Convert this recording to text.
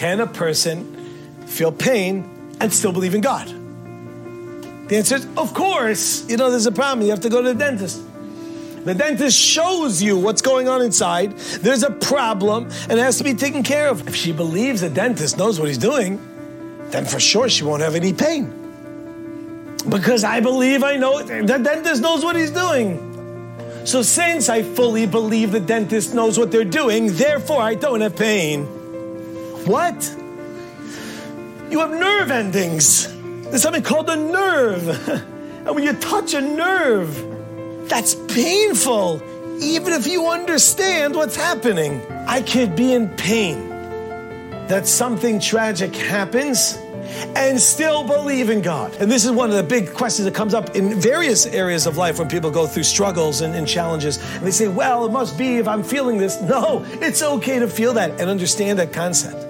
can a person feel pain and still believe in God? The answer is, of course. You know, there's a problem. You have to go to the dentist. The dentist shows you what's going on inside. There's a problem and it has to be taken care of. If she believes the dentist knows what he's doing, then for sure she won't have any pain. Because I believe I know the dentist knows what he's doing. So since I fully believe the dentist knows what they're doing, therefore I don't have pain. What? You have nerve endings. There's something called a nerve. and when you touch a nerve, that's painful, even if you understand what's happening. I could be in pain that something tragic happens and still believe in God. And this is one of the big questions that comes up in various areas of life when people go through struggles and, and, challenges. And they say, well, it must be if I'm feeling this. No, it's okay to feel that and understand that concept.